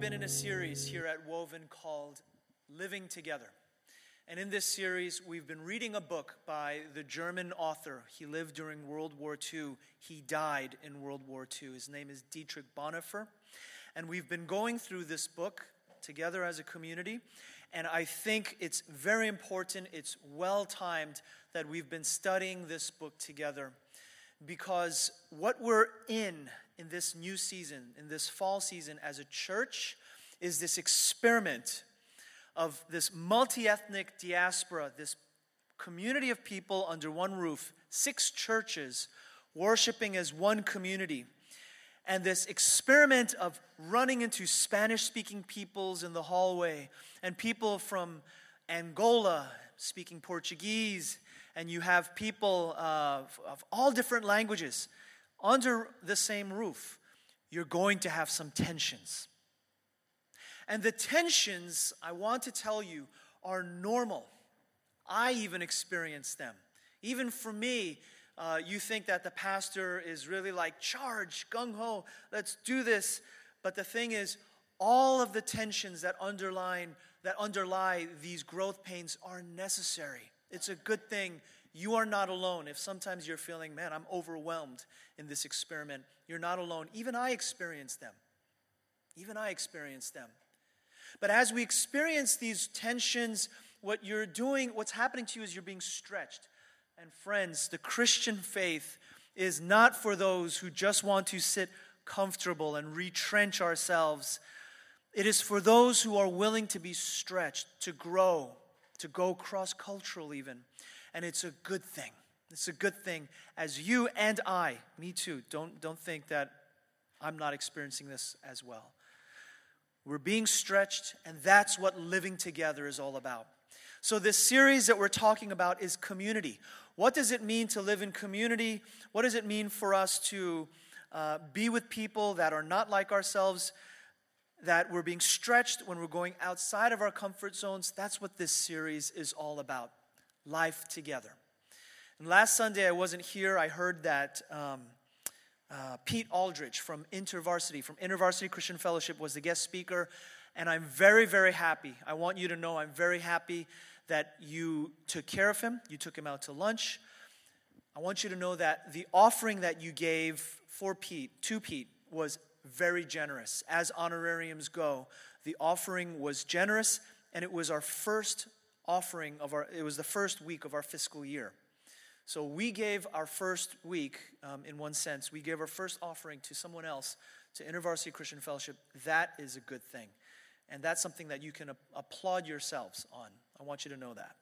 been in a series here at Woven called Living Together. And in this series, we've been reading a book by the German author. He lived during World War II. He died in World War II. His name is Dietrich Bonhoeffer. And we've been going through this book together as a community. And I think it's very important, it's well timed that we've been studying this book together because what we're in in this new season, in this fall season as a church, is this experiment of this multi ethnic diaspora, this community of people under one roof, six churches worshiping as one community. And this experiment of running into Spanish speaking peoples in the hallway and people from Angola speaking Portuguese, and you have people uh, of all different languages under the same roof, you're going to have some tensions. And the tensions, I want to tell you, are normal. I even experience them. Even for me, uh, you think that the pastor is really like, charge, gung ho, let's do this. But the thing is, all of the tensions that underline that underlie these growth pains are necessary. It's a good thing. You are not alone. If sometimes you're feeling, man, I'm overwhelmed in this experiment, you're not alone. Even I experience them. Even I experience them. But as we experience these tensions, what you're doing, what's happening to you is you're being stretched. And friends, the Christian faith is not for those who just want to sit comfortable and retrench ourselves. It is for those who are willing to be stretched, to grow, to go cross cultural even. And it's a good thing. It's a good thing as you and I, me too, don't, don't think that I'm not experiencing this as well. We're being stretched, and that's what living together is all about. So, this series that we're talking about is community. What does it mean to live in community? What does it mean for us to uh, be with people that are not like ourselves? That we're being stretched when we're going outside of our comfort zones. That's what this series is all about life together. And last Sunday, I wasn't here. I heard that. Um, uh, Pete Aldrich from InterVarsity, from InterVarsity Christian Fellowship, was the guest speaker. And I'm very, very happy. I want you to know I'm very happy that you took care of him. You took him out to lunch. I want you to know that the offering that you gave for Pete, to Pete, was very generous. As honorariums go, the offering was generous, and it was our first offering of our, it was the first week of our fiscal year. So we gave our first week, um, in one sense, we gave our first offering to someone else, to InterVarsity Christian Fellowship. That is a good thing. And that's something that you can a- applaud yourselves on. I want you to know that.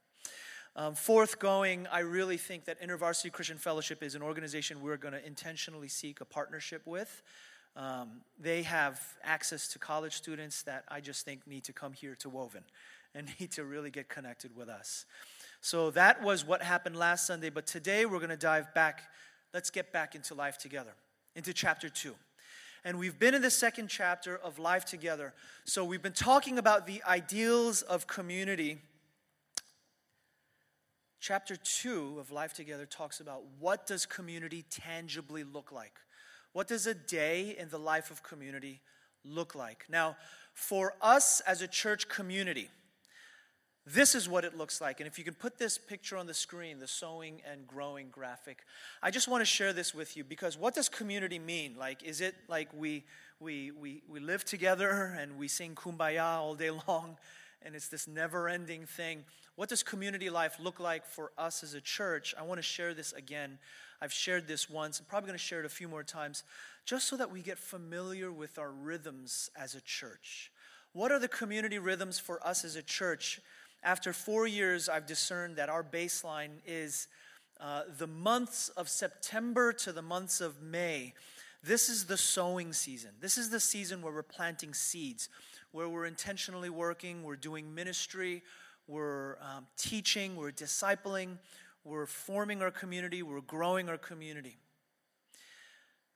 Um, fourth, going, I really think that InterVarsity Christian Fellowship is an organization we're going to intentionally seek a partnership with. Um, they have access to college students that I just think need to come here to Woven and need to really get connected with us. So that was what happened last Sunday, but today we're going to dive back. Let's get back into life together, into chapter 2. And we've been in the second chapter of Life Together. So we've been talking about the ideals of community. Chapter 2 of Life Together talks about what does community tangibly look like? What does a day in the life of community look like? Now, for us as a church community, this is what it looks like. And if you can put this picture on the screen, the sowing and growing graphic, I just want to share this with you because what does community mean? Like, is it like we, we, we, we live together and we sing kumbaya all day long and it's this never ending thing? What does community life look like for us as a church? I want to share this again. I've shared this once. I'm probably going to share it a few more times just so that we get familiar with our rhythms as a church. What are the community rhythms for us as a church? After four years, I've discerned that our baseline is uh, the months of September to the months of May. This is the sowing season. This is the season where we're planting seeds, where we're intentionally working, we're doing ministry, we're um, teaching, we're discipling, we're forming our community, we're growing our community.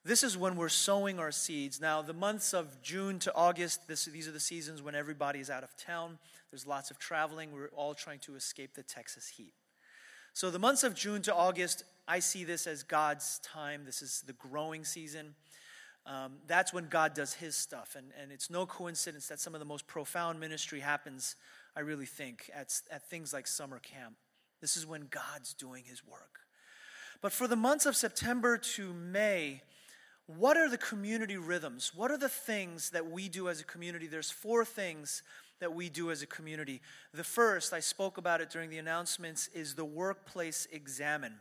This is when we're sowing our seeds. Now, the months of June to August, this, these are the seasons when everybody is out of town. There's lots of traveling. We're all trying to escape the Texas heat. So, the months of June to August, I see this as God's time. This is the growing season. um, that's when God does his stuff. And, and it's no coincidence that some of the most profound ministry happens, I really think, at, at things like summer camp. This is when God's doing his work. But for the months of September to May, what are the community rhythms? What are the things that we do as a community? There's four things that we do as a community. The first, I spoke about it during the announcements, is the workplace examine.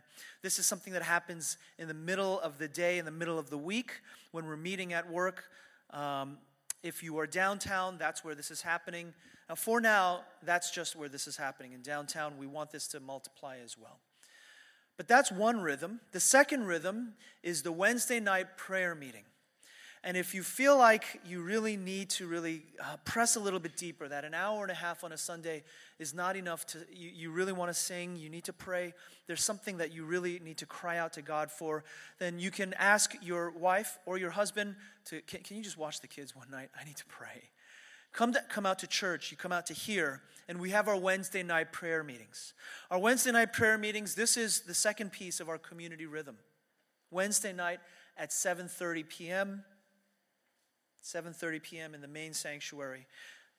This is something that happens in the middle of the day, in the middle of the week, when we're meeting at work. Um, if you are downtown, that's where this is happening. Now, for now, that's just where this is happening. In downtown, we want this to multiply as well. But that's one rhythm. The second rhythm is the Wednesday night prayer meeting. And if you feel like you really need to really uh, press a little bit deeper, that an hour and a half on a Sunday is not enough to, you, you really want to sing, you need to pray, there's something that you really need to cry out to God for, then you can ask your wife or your husband to, can, can you just watch the kids one night? I need to pray. Come, to, come out to church, you come out to hear, and we have our Wednesday night prayer meetings. Our Wednesday night prayer meetings, this is the second piece of our community rhythm. Wednesday night at 7:30 p.m. 7:30 p.m. in the main sanctuary.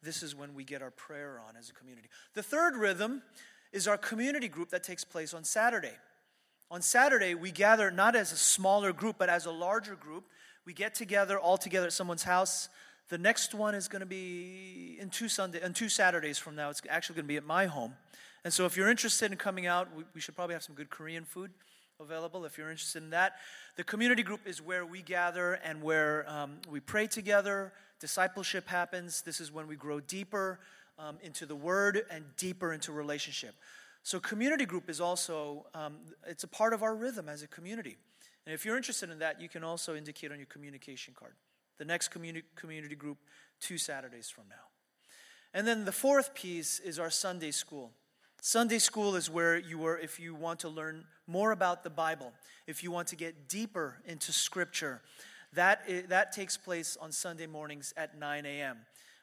This is when we get our prayer on as a community. The third rhythm is our community group that takes place on Saturday. On Saturday, we gather not as a smaller group, but as a larger group. We get together all together at someone's house. The next one is going to be in two Sunday, in two Saturdays from now. It's actually going to be at my home. And so, if you're interested in coming out, we, we should probably have some good Korean food available if you're interested in that. The community group is where we gather and where um, we pray together. Discipleship happens. This is when we grow deeper um, into the Word and deeper into relationship. So, community group is also um, it's a part of our rhythm as a community. And if you're interested in that, you can also indicate on your communication card. The next community community group, two Saturdays from now. And then the fourth piece is our Sunday school. Sunday school is where you are if you want to learn more about the Bible, if you want to get deeper into Scripture. That, that takes place on Sunday mornings at 9 a.m.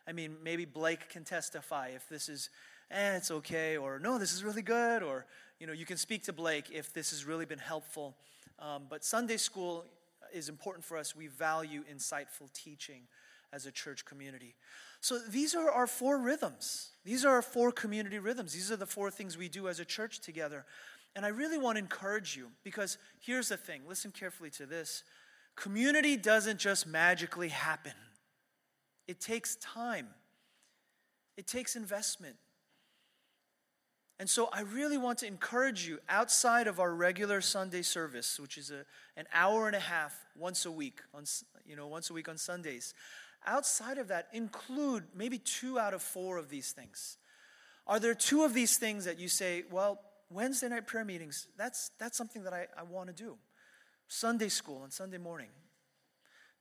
I mean, maybe Blake can testify if this is, eh, it's okay, or no, this is really good, or, you know, you can speak to Blake if this has really been helpful. Um, but Sunday school is important for us. We value insightful teaching as a church community. So these are our four rhythms. These are our four community rhythms. These are the four things we do as a church together. And I really want to encourage you because here's the thing listen carefully to this. Community doesn't just magically happen, it takes time, it takes investment. And so I really want to encourage you outside of our regular Sunday service, which is a, an hour and a half once a week on you know once a week on Sundays. Outside of that, include maybe two out of four of these things. Are there two of these things that you say, well, Wednesday night prayer meetings, that's, that's something that I, I want to do. Sunday school on Sunday morning.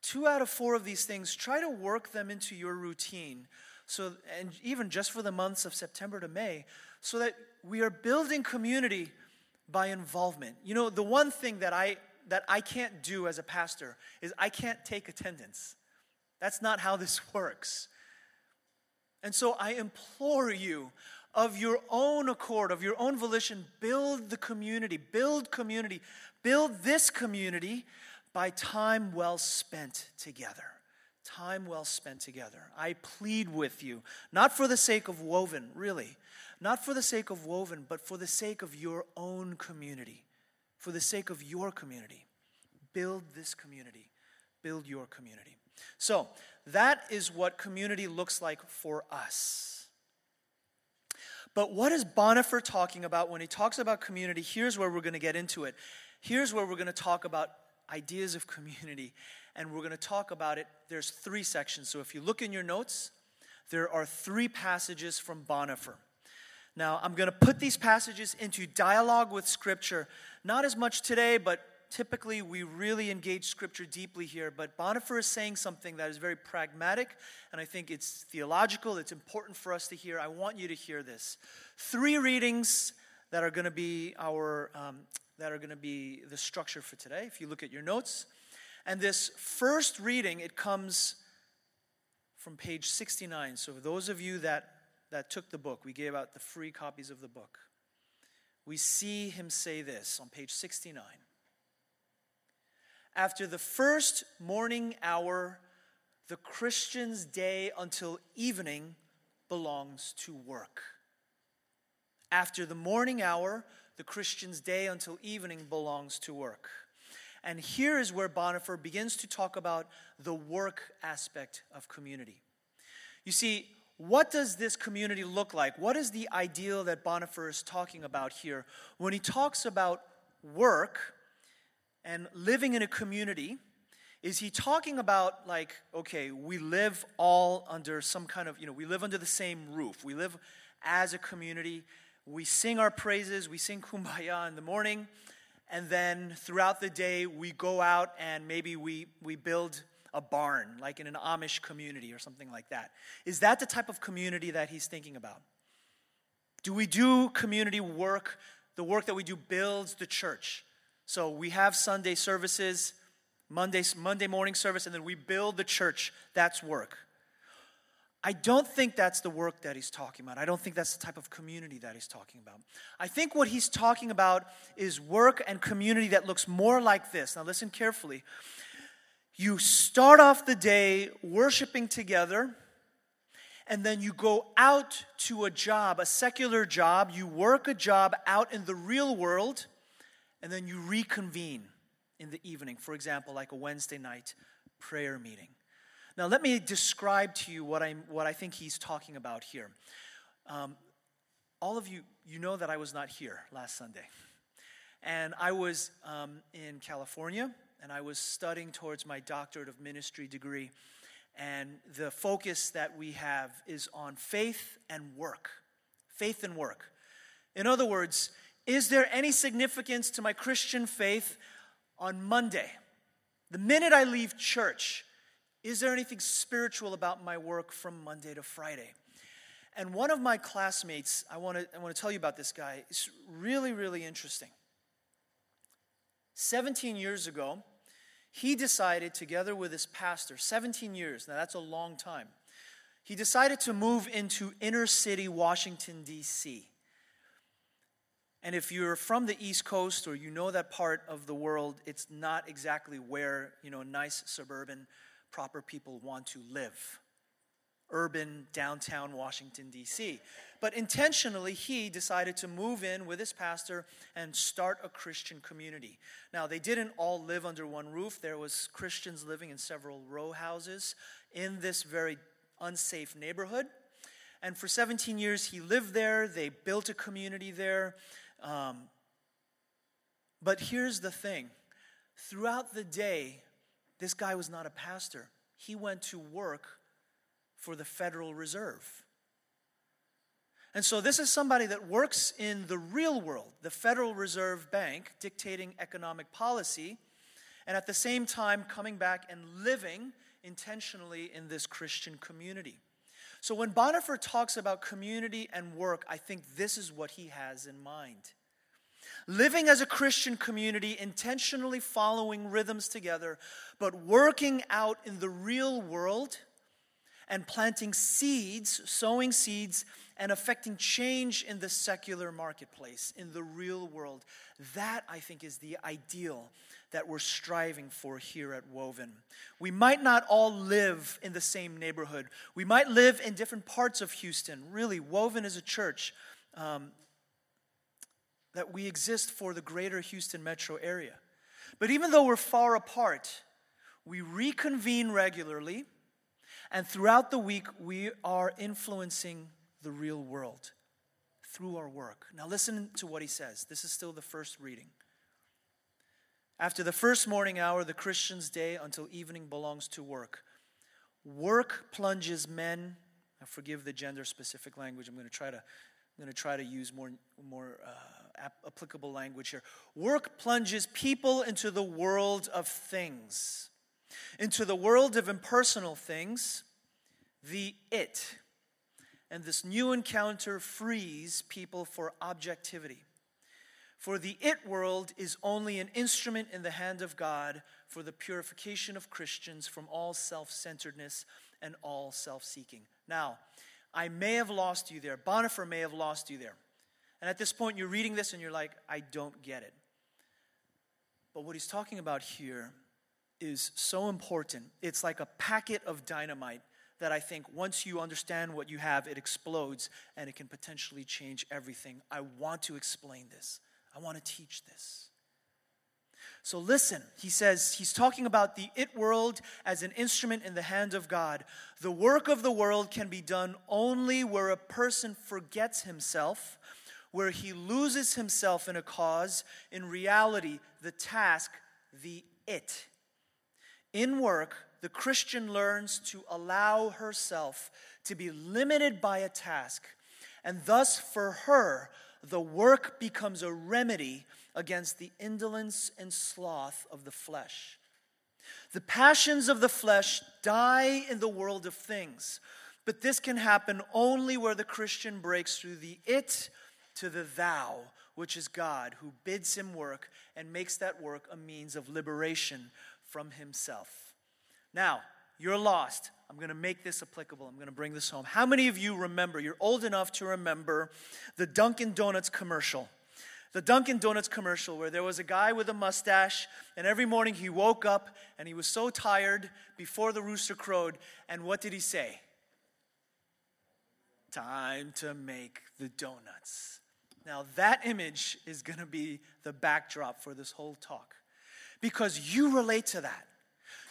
Two out of four of these things, try to work them into your routine. So, and even just for the months of September to May, so that we are building community by involvement. You know, the one thing that I that I can't do as a pastor is I can't take attendance. That's not how this works. And so I implore you, of your own accord, of your own volition, build the community, build community, build this community by time well spent together. Time well spent together. I plead with you, not for the sake of Woven, really, not for the sake of Woven, but for the sake of your own community, for the sake of your community. Build this community, build your community. So, that is what community looks like for us. But what is Bonhoeffer talking about when he talks about community? Here's where we're going to get into it. Here's where we're going to talk about ideas of community. And we're going to talk about it. There's three sections. So if you look in your notes, there are three passages from Bonhoeffer. Now, I'm going to put these passages into dialogue with Scripture, not as much today, but typically we really engage scripture deeply here, but Bonhoeffer is saying something that is very pragmatic, and I think it's theological. It's important for us to hear. I want you to hear this. Three readings that are going to be our um, that are going to be the structure for today. If you look at your notes, and this first reading, it comes from page 69. So those of you that that took the book, we gave out the free copies of the book. We see him say this on page 69. after the first morning hour, the Christian's day until evening belongs to work. After the morning hour, the Christian's day until evening belongs to work. And here is where Bonhoeffer begins to talk about the work aspect of community. You see, what does this community look like? What is the ideal that Bonhoeffer is talking about here? When he talks about work and living in a community, is he talking about like, okay, we live all under some kind of, you know, we live under the same roof. We live as a community. We sing our praises, we sing kumbaya in the morning, and then throughout the day we go out and maybe we, we build a barn, like in an Amish community or something like that. Is that the type of community that he's thinking about? Do we do community work? The work that we do builds the church. So we have Sunday services, Monday, Monday morning service, and then we build the church. That's work. I don't think that's the work that he's talking about. I don't think that's the type of community that he's talking about. I think what he's talking about is work and community that looks more like this. Now, listen carefully. You start off the day worshiping together, and then you go out to a job, a secular job. You work a job out in the real world, and then you reconvene in the evening. For example, like a Wednesday night prayer meeting. Now, let me describe to you what, I'm, what I think he's talking about here. Um, all of you, you know that I was not here last Sunday. And I was um, in California, and I was studying towards my doctorate of ministry degree. And the focus that we have is on faith and work. Faith and work. In other words, is there any significance to my Christian faith on Monday? The minute I leave church, is there anything spiritual about my work from Monday to Friday? And one of my classmates, I want to, I want to tell you about this guy, is really, really interesting. 17 years ago, he decided, together with his pastor, 17 years, now that's a long time, he decided to move into inner city Washington, D.C. And if you're from the East Coast or you know that part of the world, it's not exactly where, you know, nice suburban proper people want to live. Urban downtown Washington, D.C. But intentionally, he decided to move in with his pastor and start a Christian community. Now, they didn't all live under one roof. There was Christians living in several row houses in this very unsafe neighborhood. And for 17 years, he lived there. They built a community there. Um, but here's the thing throughout the day, this guy was not a pastor, he went to work for the Federal Reserve. And so, this is somebody that works in the real world, the Federal Reserve Bank, dictating economic policy, and at the same time coming back and living intentionally in this Christian community. So, when Bonhoeffer talks about community and work, I think this is what he has in mind living as a Christian community, intentionally following rhythms together, but working out in the real world and planting seeds, sowing seeds, and affecting change in the secular marketplace, in the real world. That, I think, is the ideal that we're striving for here at Woven. We might not all live in the same neighborhood, we might live in different parts of Houston. Really, Woven is a church. Um, that we exist for the greater Houston metro area. But even though we're far apart, we reconvene regularly, and throughout the week, we are influencing the real world through our work. Now, listen to what he says. This is still the first reading. After the first morning hour, the Christian's day until evening belongs to work. Work plunges men, I forgive the gender specific language, I'm going to try to, I'm going to, try to use more, more uh, applicable language here. Work plunges people into the world of things, into the world of impersonal things, the it. And this new encounter frees people for objectivity. For the it world is only an instrument in the hand of God for the purification of Christians from all self centeredness and all self seeking. Now, I may have lost you there. Bonhoeffer may have lost you there. And at this point, you're reading this and you're like, I don't get it. But what he's talking about here is so important. It's like a packet of dynamite that I think once you understand what you have, it explodes and it can potentially change everything. I want to explain this, I want to teach this. So listen, he says, he's talking about the it world as an instrument in the hand of God. The work of the world can be done only where a person forgets himself, where he loses himself in a cause, in reality, the task, the it. In work, the Christian learns to allow herself to be limited by a task, and thus for her, the work becomes a remedy against the indolence and sloth of the flesh. The passions of the flesh die in the world of things, but this can happen only where the Christian breaks through the it to the thou, which is God, who bids him work and makes that work a means of liberation from himself. Now, you're lost. I'm going to make this applicable. I'm going to bring this home. How many of you remember, you're old enough to remember the Dunkin' Donuts commercial? the Dunkin' Donuts commercial where there was a guy with a mustache, and every morning he woke up and he was so tired before the rooster crowed. And what did he say? Time to make the donuts. Now, that image is going to be the backdrop for this whole talk because you relate to that.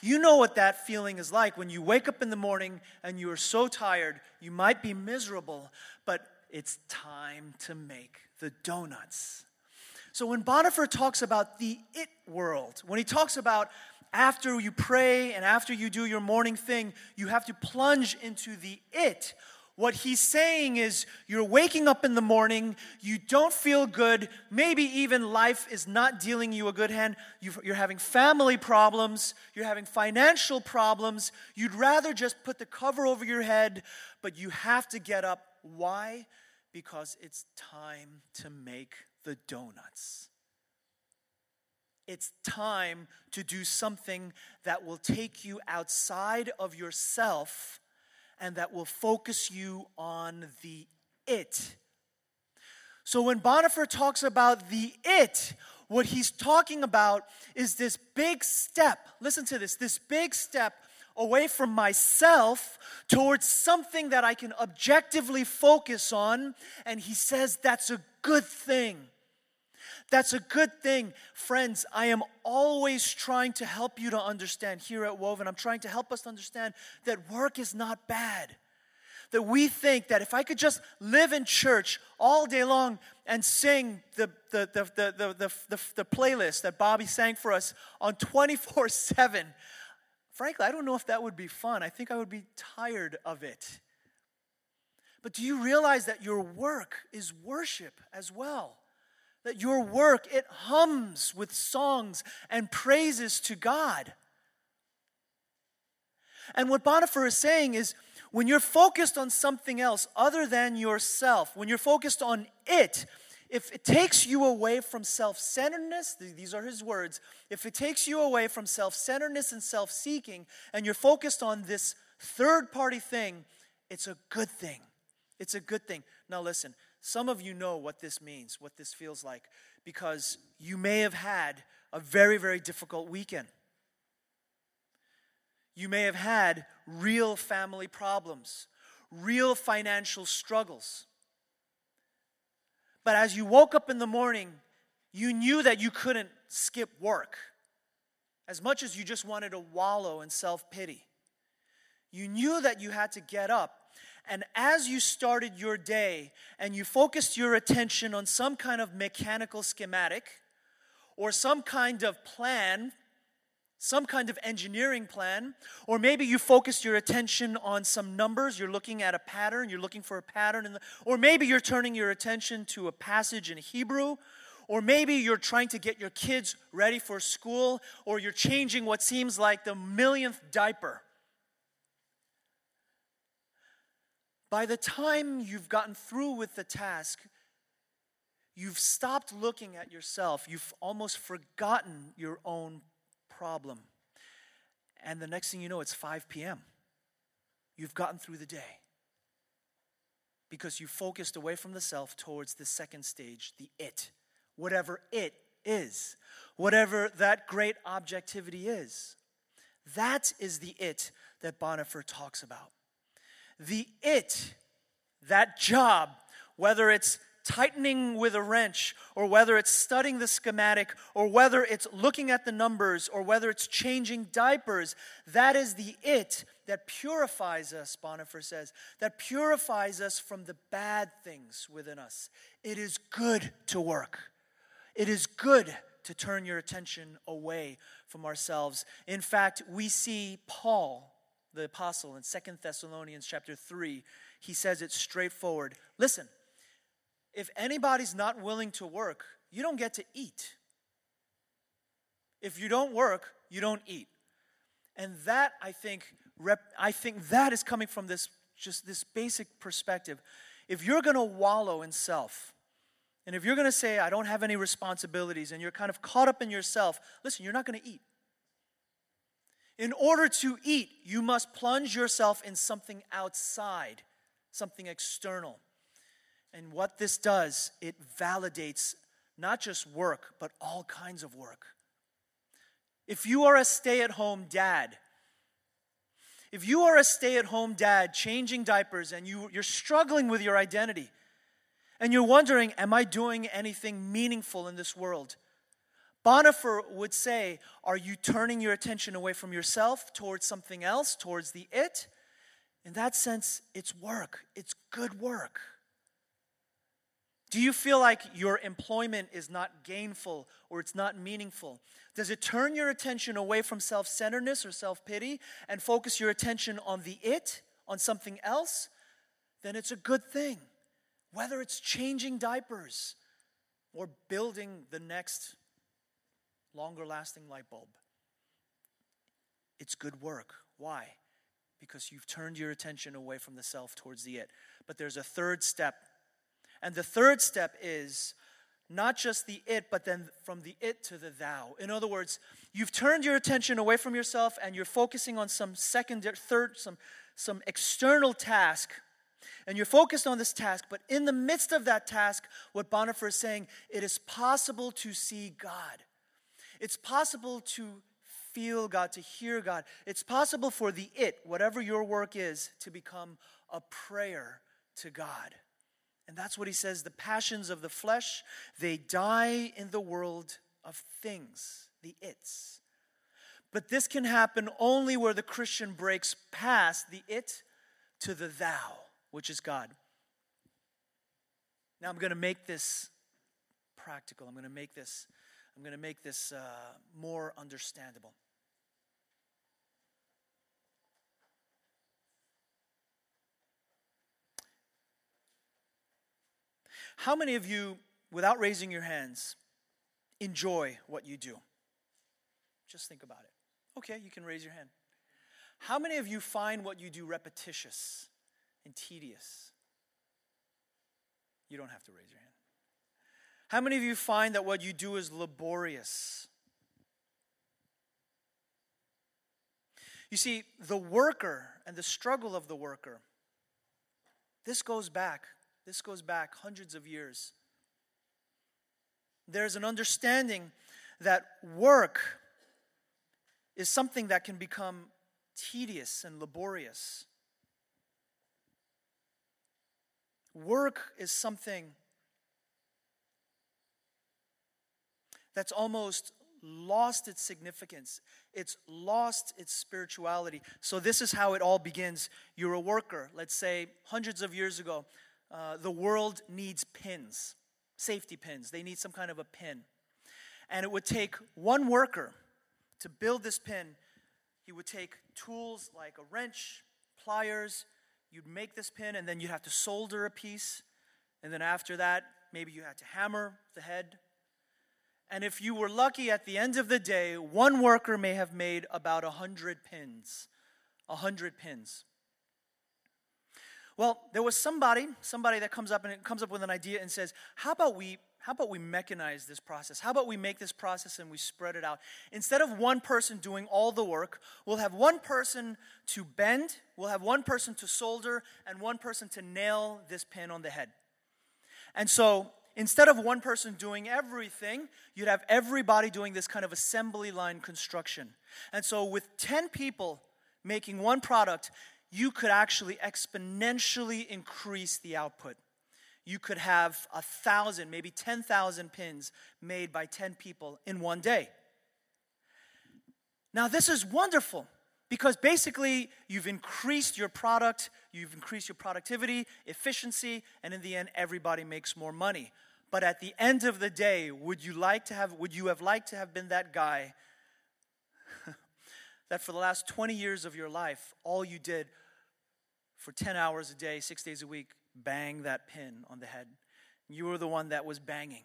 You know what that feeling is like when you wake up in the morning and you are so tired, you might be miserable, but it's time to make the donuts. So when Bonhoeffer talks about the it world, when he talks about after you pray and after you do your morning thing, you have to plunge into the it. What he's saying is, you're waking up in the morning, you don't feel good, maybe even life is not dealing you a good hand, you're having family problems, you're having financial problems, you'd rather just put the cover over your head, but you have to get up. Why? Because it's time to make the donuts. It's time to do something that will take you outside of yourself and that will focus you on the it. So when Bonhoeffer talks about the it, what he's talking about is this big step. Listen to this this big step away from myself towards something that I can objectively focus on. And he says that's a good thing. That's a good thing. Friends, I am always trying to help you to understand here at Woven. I'm trying to help us understand that work is not bad. That we think that if I could just live in church all day long and sing the, the, the, the, the, the, the playlist that Bobby sang for us on 24 7, frankly, I don't know if that would be fun. I think I would be tired of it. But do you realize that your work is worship as well? That your work it hums with songs and praises to God. And what Bonhoeffer is saying is when you're focused on something else other than yourself, when you're focused on it, if it takes you away from self centeredness, these are his words, if it takes you away from self centeredness and self seeking, and you're focused on this third party thing, it's a good thing. It's a good thing. Now, listen, some of you know what this means, what this feels like, because you may have had a very, very difficult weekend. You may have had real family problems, real financial struggles. But as you woke up in the morning, you knew that you couldn't skip work as much as you just wanted to wallow in self pity. You knew that you had to get up and as you started your day and you focused your attention on some kind of mechanical schematic or some kind of plan, some kind of engineering plan, or maybe you focused your attention on some numbers, you're looking at a pattern, you're looking for a pattern, the, or maybe you're turning your attention to a passage in Hebrew, or maybe you're trying to get your kids ready for school, or you're changing what seems like the millionth diaper. By the time you've gotten through with the task, you've stopped looking at yourself. You've almost forgotten your own problem. And the next thing you know, it's 5 p.m. You've gotten through the day because you focused away from the self towards the second stage, the it, whatever it is, whatever that great objectivity is. That is the it that Bonhoeffer talks about. The it, that job, whether it's tightening with a wrench, or whether it's studying the schematic, or whether it's looking at the numbers, or whether it's changing diapers, that is the it that purifies us, Bonhoeffer says, that purifies us from the bad things within us. It is good to work. It is good to turn your attention away from ourselves. In fact, we see Paul, the apostle, in Second Thessalonians chapter 3, he says it straightforward. Listen, if anybody's not willing to work, you don't get to eat. If you don't work, you don't eat. And that, I think, rep, I think that is coming from this just this basic perspective. If you're going to wallow in self, and if you're going to say, I don't have any responsibilities, and you're kind of caught up in yourself, listen, you're not going to eat. In order to eat, you must plunge yourself in something outside, something external. And what this does, it validates not just work, but all kinds of work. If you are a stay at home dad, if you are a stay at home dad changing diapers and you, you're struggling with your identity and you're wondering, am I doing anything meaningful in this world? Bonhoeffer would say, Are you turning your attention away from yourself towards something else, towards the it? In that sense, it's work, it's good work. Do you feel like your employment is not gainful or it's not meaningful? Does it turn your attention away from self centeredness or self pity and focus your attention on the it, on something else? Then it's a good thing. Whether it's changing diapers or building the next longer lasting light bulb, it's good work. Why? Because you've turned your attention away from the self towards the it. But there's a third step and the third step is not just the it, but then from the it to the thou. In other words, you've turned your attention away from yourself and you're focusing on some second, third, some, some external task. And you're focused on this task, but in the midst of that task, what Bonhoeffer is saying, it is possible to see God. It's possible to feel God, to hear God. It's possible for the it, whatever your work is, to become a prayer to God. And that's what he says the passions of the flesh, they die in the world of things, the its. But this can happen only where the Christian breaks past the it to the thou, which is God. Now I'm going to make this practical. I'm going to make this I'm going to make this uh, more understandable. How many of you, without raising your hands, enjoy what you do? Just think about it. Okay, you can raise your hand. How many of you find what you do repetitious and tedious? You don't have to raise your hand. How many of you find that what you do is laborious? You see, the worker and the struggle of the worker, this goes back this goes back hundreds of years. There's an understanding that work is something that can become tedious and laborious. Work is something that's almost lost its significance. It's lost its spirituality. So, this is how it all begins. You're a worker, let's say hundreds of years ago. Uh, the world needs pins, safety pins. They need some kind of a pin. And it would take one worker to build this pin. He would take tools like a wrench, pliers. You'd make this pin, and then you'd have to solder a piece. And then after that, maybe you had to hammer the head. And if you were lucky at the end of the day, one worker may have made about a hundred pins. A hundred pins. Well, there was somebody, somebody that comes up and comes up with an idea and says, "How about we how about we mechanize this process? How about we make this process and we spread it out? Instead of one person doing all the work, we'll have one person to bend, we'll have one person to solder, and one person to nail this pin on the head. And so instead of one person doing everything, you'd have everybody doing this kind of assembly line construction. And so, with 10 people making one product, you could actually exponentially increase the output. You could have a thousand, maybe 10,000 pins made by 10 people in one day. Now, this is wonderful because basically you've increased your product, you've increased your productivity, efficiency, and in the end, everybody makes more money. But at the end of the day, would you like to have, would you have liked to have been that guy that for the last 20 years of your life, all you did for 10 hours a day, six days a week, bang that pin on the head? You were the one that was banging.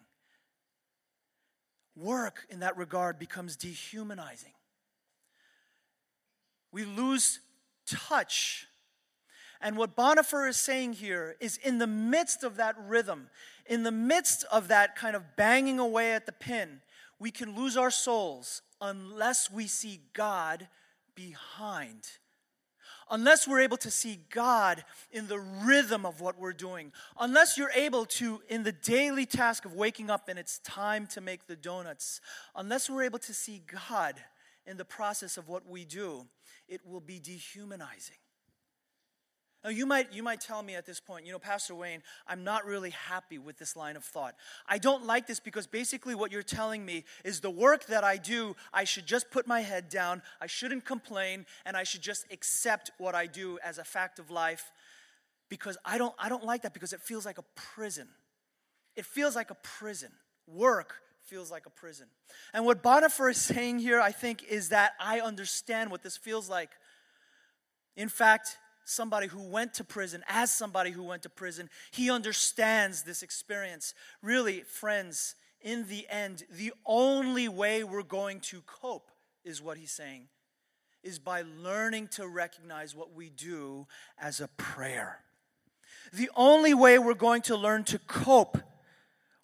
Work in that regard becomes dehumanizing. We lose touch. And what Bonhoeffer is saying here is in the midst of that rhythm, in the midst of that kind of banging away at the pin, we can lose our souls unless we see God behind. Unless we're able to see God in the rhythm of what we're doing. Unless you're able to, in the daily task of waking up and it's time to make the donuts. Unless we're able to see God in the process of what we do, it will be dehumanizing. Now, you might, you might tell me at this point, you know, Pastor Wayne, I'm not really happy with this line of thought. I don't like this because basically what you're telling me is the work that I do, I should just put my head down, I shouldn't complain, and I should just accept what I do as a fact of life because I don't, I don't like that because it feels like a prison. It feels like a prison. Work feels like a prison. And what Bonhoeffer is saying here, I think, is that I understand what this feels like. In fact, somebody who went to prison, as somebody who went to prison, he understands this experience. Really, friends, in the end, the only way we're going to cope is what he's saying, is by learning to recognize what we do as a prayer. The only way we're going to learn to cope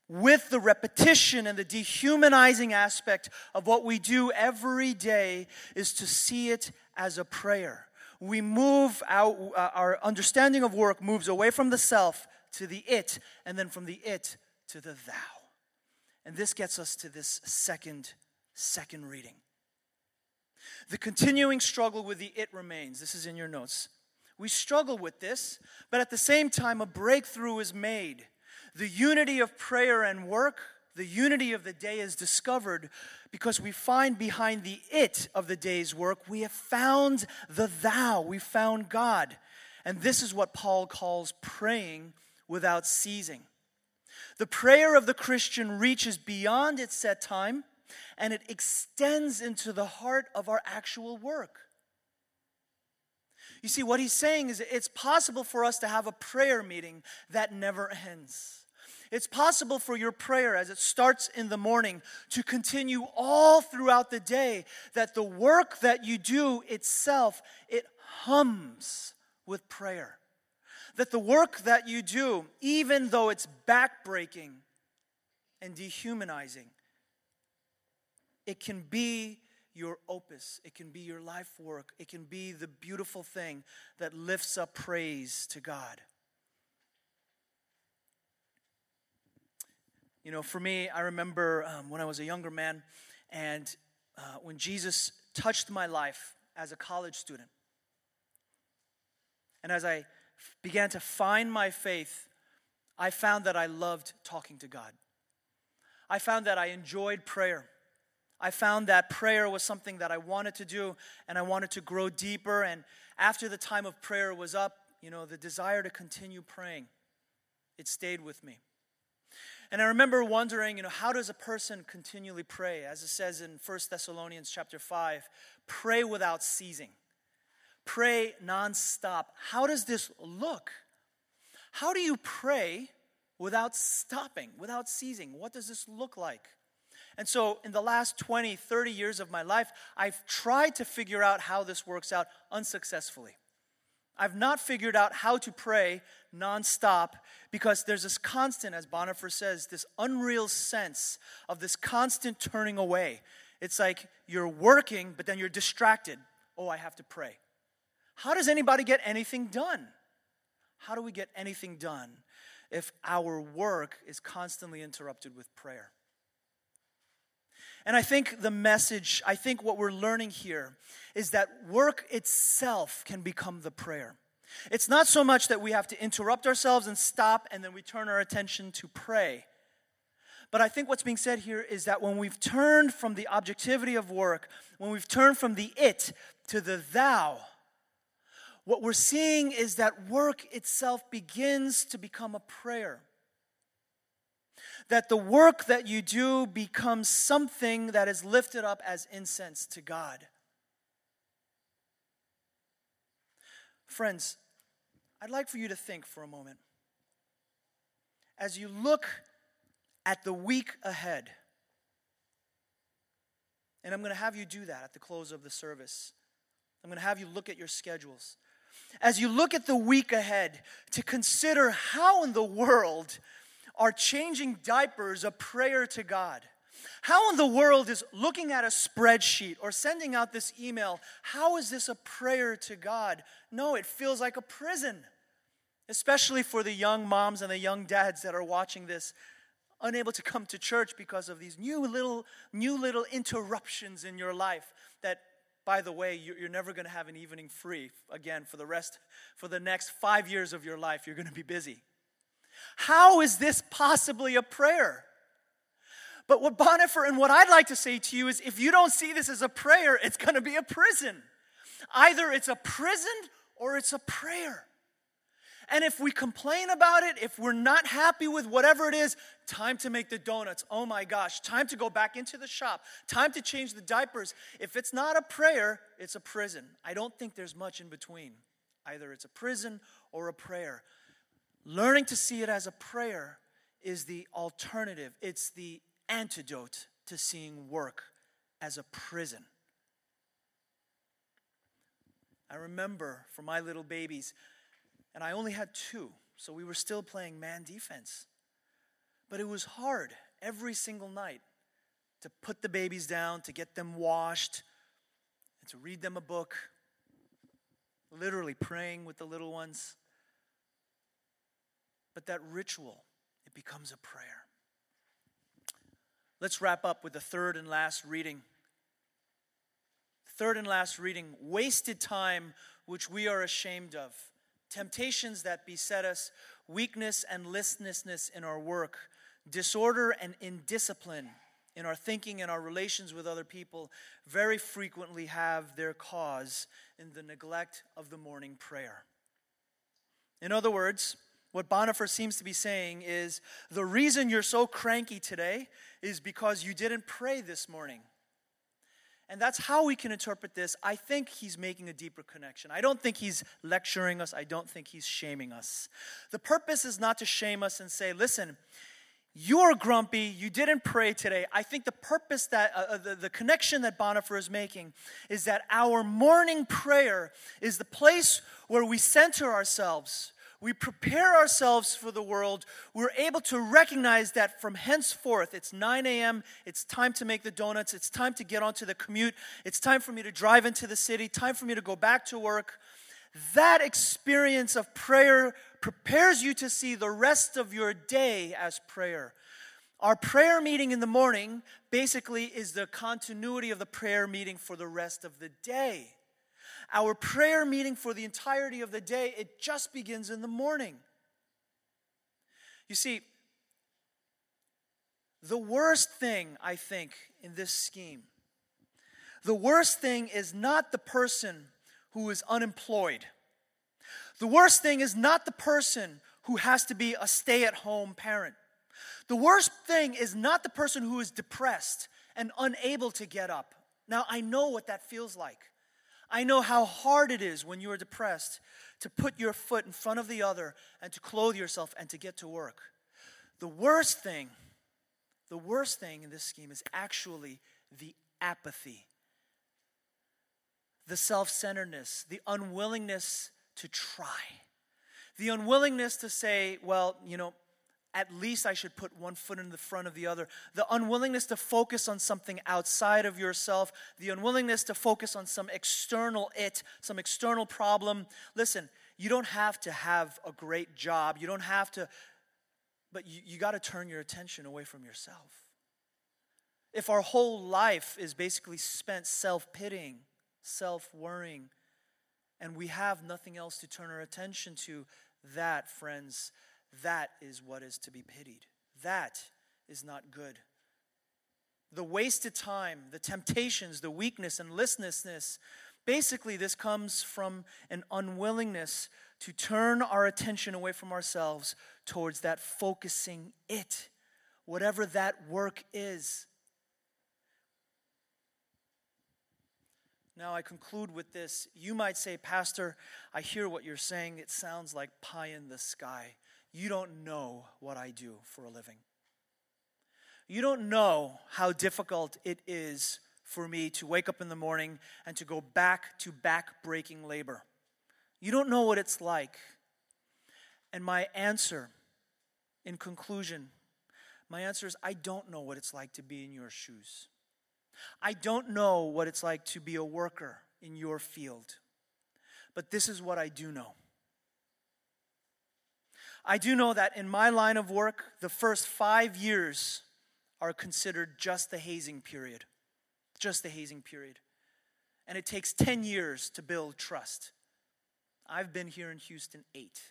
with the repetition and the dehumanizing aspect of what we do every day is to see it as a prayer we move out, uh, our understanding of work moves away from the self to the it, and then from the it to the thou. And this gets us to this second, second reading. The continuing struggle with the it remains. This is in your notes. We struggle with this, but at the same time, a breakthrough is made. The unity of prayer and work, the unity of the day is discovered because we find behind the it of the day's work, we have found the thou, we found God. And this is what Paul calls praying without ceasing. The prayer of the Christian reaches beyond its set time and it extends into the heart of our actual work. You see, what he's saying is it's possible for us to have a prayer meeting that never ends. It's possible for your prayer as it starts in the morning to continue all throughout the day, that the work that you do itself, it hums with prayer. That the work that you do, even though it's backbreaking and dehumanizing, it can be your opus. It can be your life work. It can be the beautiful thing that lifts up praise to God. You know, for me, I remember um, when I was a younger man and uh, when Jesus touched my life as a college student. And as I f- began to find my faith, I found that I loved talking to God. I found that I enjoyed prayer. I found that prayer was something that I wanted to do and I wanted to grow deeper. And after the time of prayer was up, you know, the desire to continue praying, it stayed with me. And I remember wondering, you know, how does a person continually pray? As it says in 1 Thessalonians chapter 5, pray without ceasing. Pray nonstop. How does this look? How do you pray without stopping, without ceasing? What does this look like? And so, in the last 20, 30 years of my life, I've tried to figure out how this works out unsuccessfully. I've not figured out how to pray nonstop because there's this constant, as Bonhoeffer says, this unreal sense of this constant turning away. It's like you're working, but then you're distracted. Oh, I have to pray. How does anybody get anything done? How do we get anything done? if our work is constantly interrupted with prayer. And I think the message, I think what we're learning here is that work itself can become the prayer. It's not so much that we have to interrupt ourselves and stop and then we turn our attention to pray. But I think what's being said here is that when we've turned from the objectivity of work, when we've turned from the it to the thou, what we're seeing is that work itself begins to become a prayer. That the work that you do becomes something that is lifted up as incense to God. Friends, I'd like for you to think for a moment. As you look at the week ahead, and I'm going to have you do that at the close of the service. I'm going to have you look at your schedules. As you look at the week ahead, to consider how in the world are changing diapers a prayer to God? How in the world is looking at a spreadsheet or sending out this email, how is this a prayer to God? No, it feels like a prison, especially for the young moms and the young dads that are watching this unable to come to church because of these new little new little interruptions in your life that by the way you're never going to have an evening free again for the rest for the next 5 years of your life you're going to be busy how is this possibly a prayer but what Bonhoeffer and what I'd like to say to you is if you don't see this as a prayer, it's going to be a prison. Either it's a prison or it's a prayer. And if we complain about it, if we're not happy with whatever it is, time to make the donuts. Oh my gosh, time to go back into the shop, time to change the diapers. If it's not a prayer, it's a prison. I don't think there's much in between. Either it's a prison or a prayer. Learning to see it as a prayer is the alternative, it's the antidote to seeing work as a prison. I remember for my little babies, and I only had two, so we were still playing man defense. But it was hard every single night to put the babies down, to get them washed, and to read them a book, literally praying with the little ones. But that ritual, it becomes a prayer. Let's wrap up with the third and last reading. Third and last reading wasted time which we are ashamed of, temptations that beset us, weakness and listlessness in our work, disorder and indiscipline in our thinking and our relations with other people very frequently have their cause in the neglect of the morning prayer. In other words, what Bonhoeffer seems to be saying is the reason you're so cranky today is because you didn't pray this morning. And that's how we can interpret this. I think he's making a deeper connection. I don't think he's lecturing us. I don't think he's shaming us. The purpose is not to shame us and say, listen, you're grumpy, you didn't pray today. I think the purpose that, uh, uh the, the connection that Bonhoeffer is making is that our morning prayer is the place where we center ourselves we prepare ourselves for the world, we're able to recognize that from henceforth, it's 9 a.m., it's time to make the donuts, it's time to get onto the commute, it's time for me to drive into the city, time for me to go back to work. That experience of prayer prepares you to see the rest of your day as prayer. Our prayer meeting in the morning basically is the continuity of the prayer meeting for the rest of the day. Our prayer meeting for the entirety of the day, it just begins in the morning. You see, the worst thing, I think, in this scheme, the worst thing is not the person who is unemployed. The worst thing is not the person who has to be a stay at home parent. The worst thing is not the person who is depressed and unable to get up. Now, I know what that feels like. I know how hard it is when you are depressed to put your foot in front of the other and to clothe yourself and to get to work. The worst thing, the worst thing in this scheme is actually the apathy, the self centeredness, the unwillingness to try, the unwillingness to say, well, you know, at least I should put one foot in the front of the other. The unwillingness to focus on something outside of yourself, the unwillingness to focus on some external it, some external problem. Listen, you don't have to have a great job. You don't have to But you, you got to turn your attention away from yourself. If our whole life is basically spent self pitying, self worrying, and we have nothing else to turn our attention to, that, friends, that is what is to be pitied. That is not good. The wasted time, the temptations, the weakness and listlessness, basically, this comes from an unwillingness to turn our attention away from ourselves towards that focusing it, whatever that work is. Now, I conclude with this. You might say, Pastor, I hear what you're saying. It sounds like pie in the sky. You don't know what I do for a living. You don't know how difficult it is for me to wake up in the morning and to go back to back breaking labor. You don't know what it's like. And my answer, in conclusion, my answer is I don't know what it's like to be in your shoes. I don't know what it's like to be a worker in your field. But this is what I do know. I do know that in my line of work, the first five years are considered just the hazing period. Just the hazing period. And it takes 10 years to build trust. I've been here in Houston eight.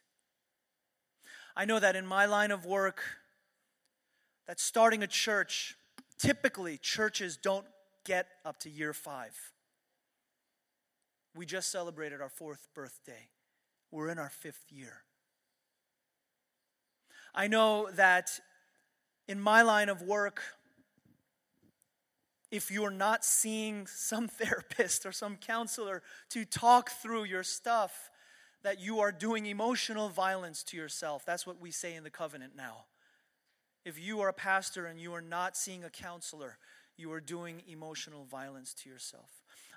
I know that in my line of work, that starting a church, typically churches don't get up to year five. We just celebrated our fourth birthday. We're in our fifth year. I know that in my line of work, if you're not seeing some therapist or some counselor to talk through your stuff, that you are doing emotional violence to yourself. That's what we say in the covenant now. If you are a pastor and you are not seeing a counselor, you are doing emotional violence to yourself.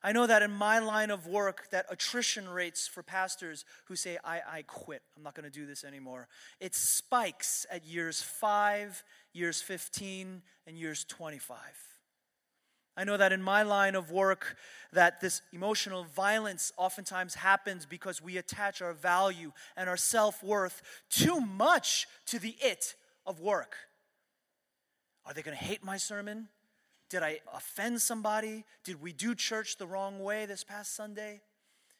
I know that in my line of work, that attrition rates for pastors who say, I, I quit, I'm not going to do this anymore, it spikes at years 5, years 15, and years 25. I know that in my line of work that this emotional violence oftentimes happens because we attach our value and our self-worth too much to the it of work. Are they going to hate my sermon? Did I offend somebody? Did we do church the wrong way this past Sunday?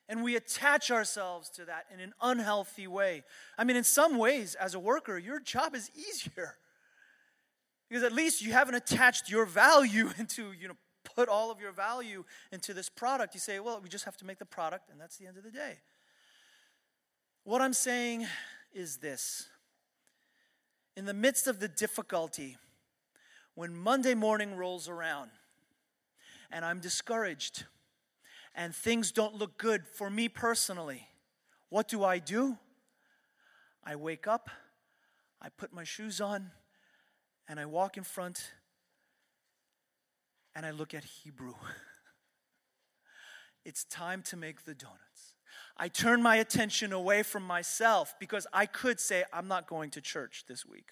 And we attach ourselves to that in an unhealthy way. I mean, in some ways, as a worker, your job is easier. Because at least you haven't attached your value into, you know, put all of your value into this product. You say, well, we just have to make the product, and that's the end of the day. What I'm saying is this in the midst of the difficulty, when Monday morning rolls around and I'm discouraged and things don't look good for me personally, what do I do? I wake up, I put my shoes on, and I walk in front and I look at Hebrew. it's time to make the donuts. I turn my attention away from myself because I could say, I'm not going to church this week.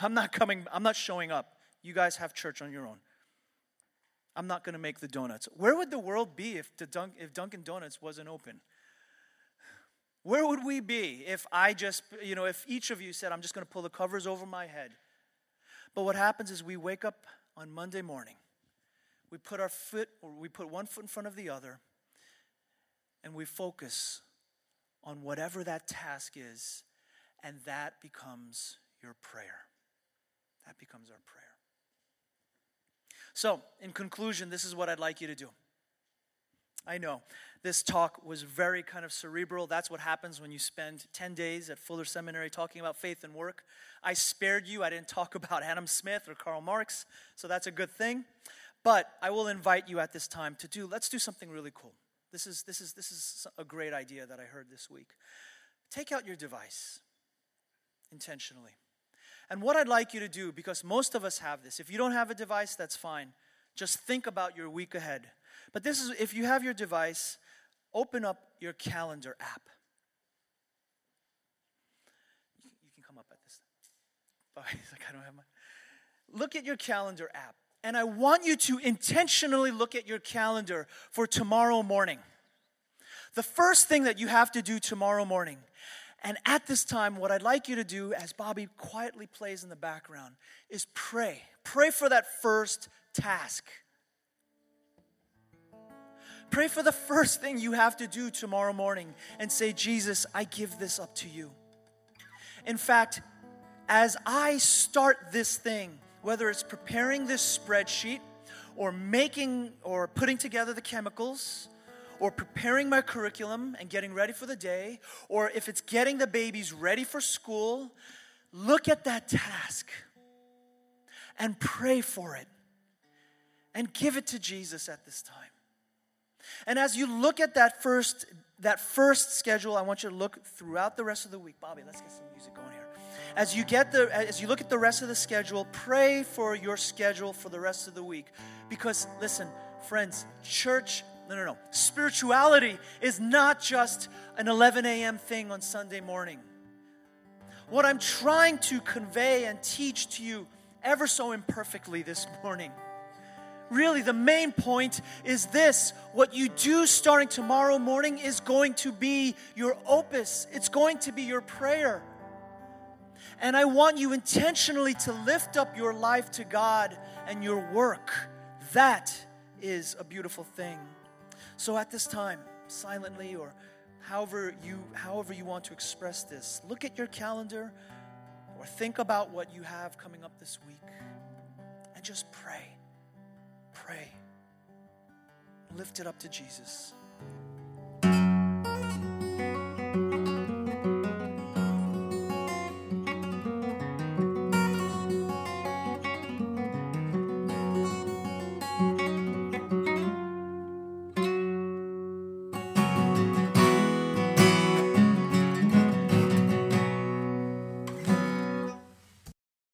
I'm not coming, I'm not showing up. You guys have church on your own. I'm not going to make the donuts. Where would the world be if, the if Dunkin' Donuts wasn't open? Where would we be if I just, you know, if each of you said, I'm just going to pull the covers over my head? But what happens is we wake up on Monday morning we put our foot, or we put one foot in front of the other, and we focus on whatever that task is, and that becomes your prayer. That becomes our prayer. So, in conclusion, this is what I'd like you to do. I know this talk was very kind of cerebral. That's what happens when you spend 10 days at Fuller Seminary talking about faith and work. I spared you. I didn't talk about Adam Smith or Karl Marx, so that's a good thing. But I will invite you at this time to do, let's do something really cool. This is, this is, this is a great idea that I heard this week. Take out your device intentionally. And what I'd like you to do, because most of us have this, if you don't have a device, that's fine. Just think about your week ahead. But this is, if you have your device, open up your calendar app. You, can come up at this. Oh, like, I don't have my. Look at your calendar app. And I want you to intentionally look at your calendar for tomorrow morning. The first thing that you have to do tomorrow morning, And at this time, what I'd like you to do, as Bobby quietly plays in the background, is pray. Pray for that first task. Pray for the first thing you have to do tomorrow morning and say, Jesus, I give this up to you. In fact, as I start this thing, whether it's preparing this spreadsheet or making or putting together the chemicals or preparing my curriculum and getting ready for the day, or if it's getting the babies ready for school, look at that task and pray for it and give it to Jesus at this time. And as you look at that first that first schedule, I want you to look throughout the rest of the week. Bobby, let's get some music going here. As you get the as you look at the rest of the schedule, pray for your schedule for the rest of the week. Because listen, friends, church no, no, no. Spirituality is not just an 11 a.m. thing on Sunday morning. What I'm trying to convey and teach to you ever so imperfectly this morning. Really, the main point is this what you do starting tomorrow morning is going to be your opus, it's going to be your prayer. And I want you intentionally to lift up your life to God and your work. That is a beautiful thing. So at this time, silently or however you however you want to express this, look at your calendar or think about what you have coming up this week and just pray. Pray. Lift it up to Jesus.